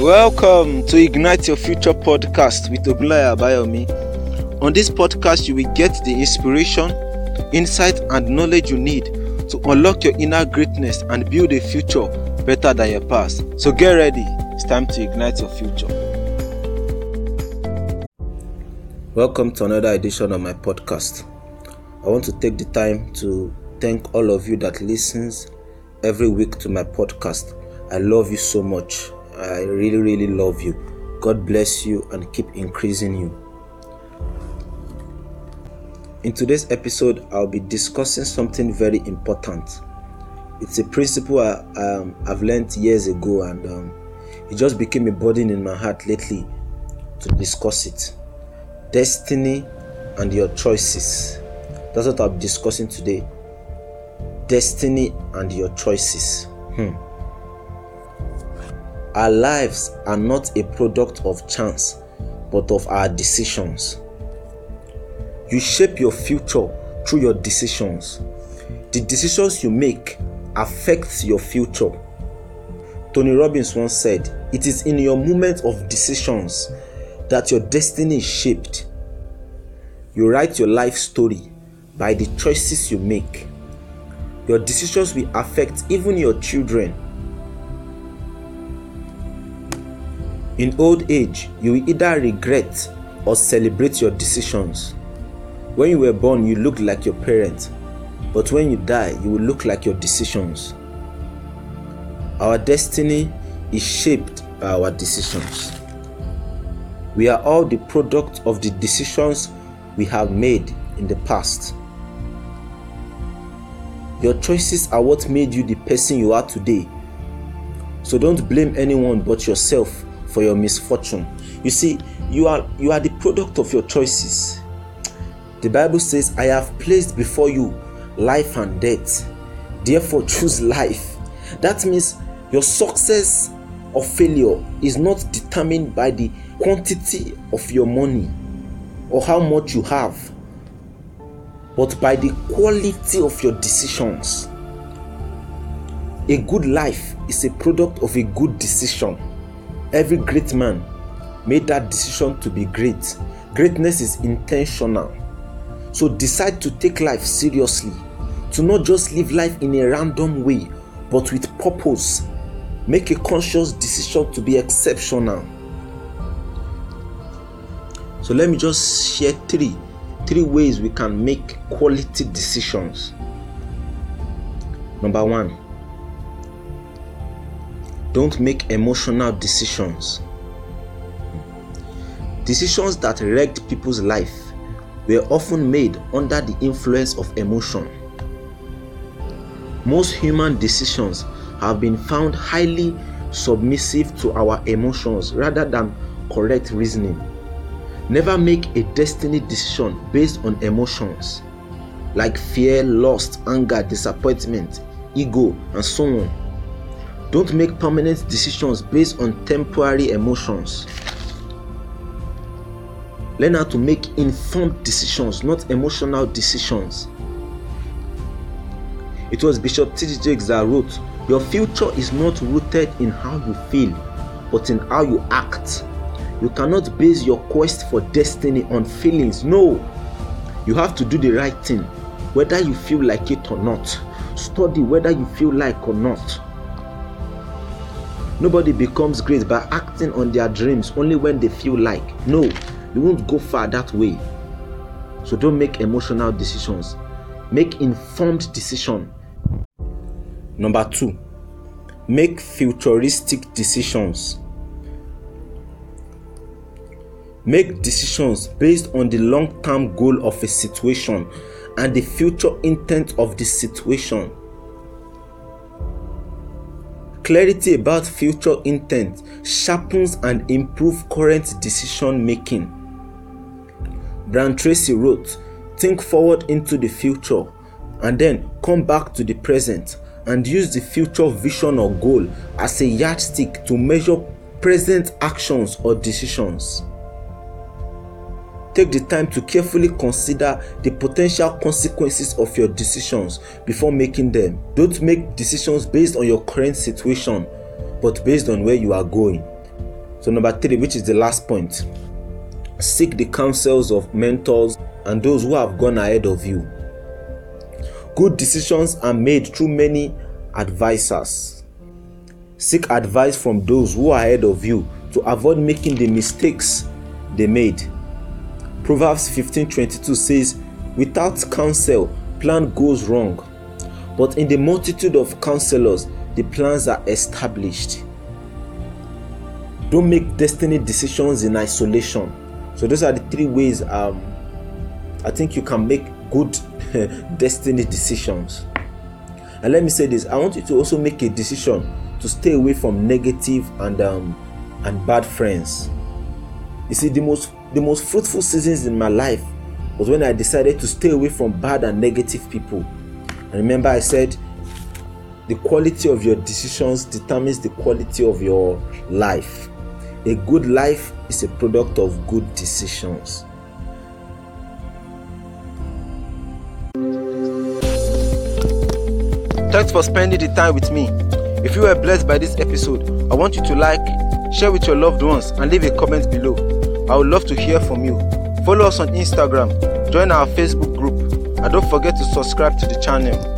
Welcome to Ignite Your Future podcast with Ogunlaya Abayomi. On this podcast, you will get the inspiration, insight, and knowledge you need to unlock your inner greatness and build a future better than your past. So get ready, it's time to ignite your future. Welcome to another edition of my podcast. I want to take the time to thank all of you that listens every week to my podcast. I love you so much. I really, really love you. God bless you and keep increasing you. In today's episode, I'll be discussing something very important. It's a principle I, um, I've learned years ago, and um, it just became a burden in my heart lately to discuss it. Destiny and your choices. That's what I'll be discussing today. Destiny and your choices. Hmm. Our lives are not a product of chance, but of our decisions. You shape your future through your decisions. The decisions you make affect your future. Tony Robbins once said, It is in your moment of decisions that your destiny is shaped. You write your life story by the choices you make. Your decisions will affect even your children In old age, you will either regret or celebrate your decisions. When you were born, you looked like your parents, but when you die, you will look like your decisions. Our destiny is shaped by our decisions. We are all the product of the decisions we have made in the past. Your choices are what made you the person you are today. So don't blame anyone but yourself for your misfortune. You see, you are you are the product of your choices. The Bible says, I have placed before you life and death. Therefore, choose life. That means your success or failure is not determined by the quantity of your money or how much you have, but by the quality of your decisions. A good life is a product of a good decision. Every great man made that decision to be great. Greatness is intentional. So decide to take life seriously, to not just live life in a random way, but with purpose. Make a conscious decision to be exceptional. So let me just share three three ways we can make quality decisions. Number 1 don't make emotional decisions. Decisions that wrecked people's life were often made under the influence of emotion. Most human decisions have been found highly submissive to our emotions rather than correct reasoning. Never make a destiny decision based on emotions like fear, lust, anger, disappointment, ego, and so on don't make permanent decisions based on temporary emotions. Learn how to make informed decisions, not emotional decisions. It was Bishop T.D. Jakes that wrote, Your future is not rooted in how you feel, but in how you act. You cannot base your quest for destiny on feelings. No, you have to do the right thing, whether you feel like it or not. Study whether you feel like or not. Nobody becomes great by acting on their dreams only when they feel like. No, you won't go far that way. So don't make emotional decisions. Make informed decision. Number 2. Make futuristic decisions. Make decisions based on the long-term goal of a situation and the future intent of the situation. Clarity about future intent sharpens and improves current decision making. Brian Tracy wrote, Think forward into the future and then come back to the present and use the future vision or goal as a yardstick to measure present actions or decisions. Take the time to carefully consider the potential consequences of your decisions before making them. Don't make decisions based on your current situation, but based on where you are going. So, number three, which is the last point seek the counsels of mentors and those who have gone ahead of you. Good decisions are made through many advisors. Seek advice from those who are ahead of you to avoid making the mistakes they made. Proverbs 15:22 says, "Without counsel, plan goes wrong, but in the multitude of counselors, the plans are established." Don't make destiny decisions in isolation. So those are the three ways um, I think you can make good destiny decisions. And let me say this: I want you to also make a decision to stay away from negative and um, and bad friends. You see, the most the most fruitful seasons in my life was when I decided to stay away from bad and negative people. And remember, I said the quality of your decisions determines the quality of your life. A good life is a product of good decisions. Thanks for spending the time with me. If you were blessed by this episode, I want you to like, share with your loved ones, and leave a comment below. I would love to hear from you. Follow us on Instagram, join our Facebook group, and don't forget to subscribe to the channel.